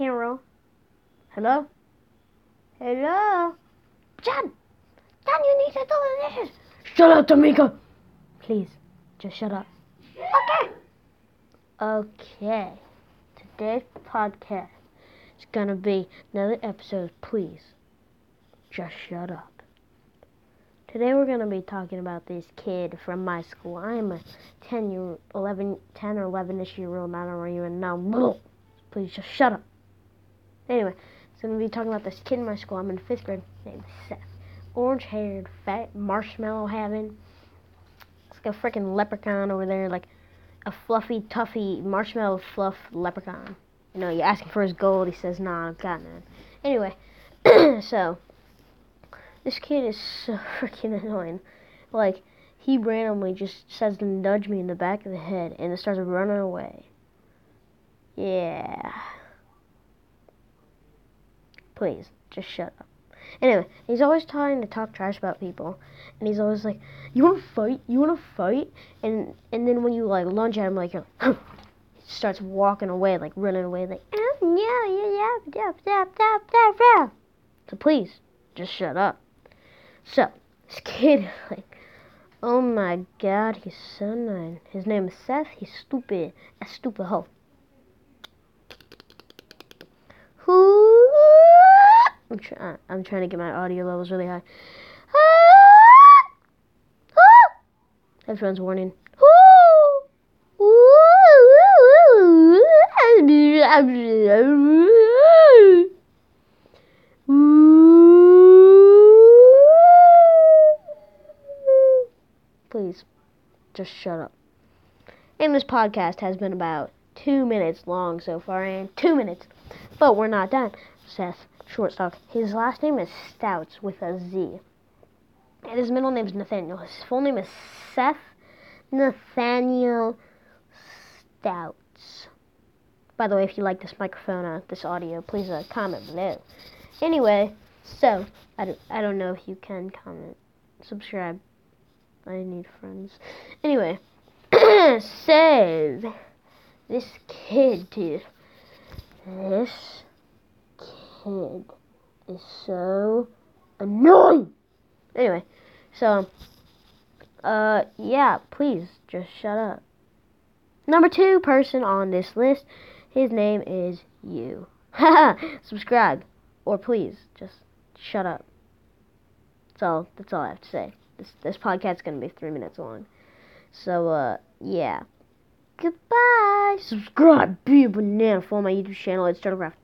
hero. Hello? Hello? John! John, you need to do the dishes! Shut up, Tamika! Please, just shut up. Okay. Okay. Today's podcast is gonna be another episode. Please, just shut up. Today we're gonna be talking about this kid from my school. I'm a 10 year, 11, 10 or 11ish year old. I don't even know. Please just shut up. Anyway, so I'm gonna be talking about this kid in my school. I'm in fifth grade named Seth. Orange haired, fat, marshmallow having. It's like a freaking leprechaun over there, like a fluffy, toughy marshmallow fluff leprechaun. You know, you ask him for his gold, he says, "Nah, I've got none." Anyway, so this kid is so freaking annoying. Like, he randomly just says to nudge me in the back of the head and then starts running away. Yeah. Please, just shut up. Anyway, he's always trying to talk trash about people, and he's always like, "You want to fight? You want to fight?" And and then when you like lunge at him, like, you're like, he starts walking away, like running away, like, "Oh yeah, yeah, yeah, yeah, yeah, yeah, yeah." So please, just shut up. So, this kid, like, oh my god, he's so nice. His name is Seth. He's stupid. A stupid hoe. I'm, try- uh, I'm trying to get my audio levels really high. Ah! Ah! Headphones warning. Please, just shut up. And this podcast has been about two minutes long so far, and two minutes. But we're not done. Seth Shortstock. His last name is Stoutz with a Z. And his middle name is Nathaniel. His full name is Seth Nathaniel Stoutz. By the way, if you like this microphone, uh, this audio, please uh, comment below. Anyway, so I don't, I don't know if you can comment, subscribe. I need friends. Anyway, so this kid, dude, this kid is so annoying. Anyway, so uh, yeah, please just shut up. Number two person on this list, his name is you. Subscribe, or please just shut up. That's all. That's all I have to say. This this podcast's gonna be three minutes long. So uh, yeah. Goodbye. Subscribe, be a banana. Follow my YouTube channel. It's Turtlecraft.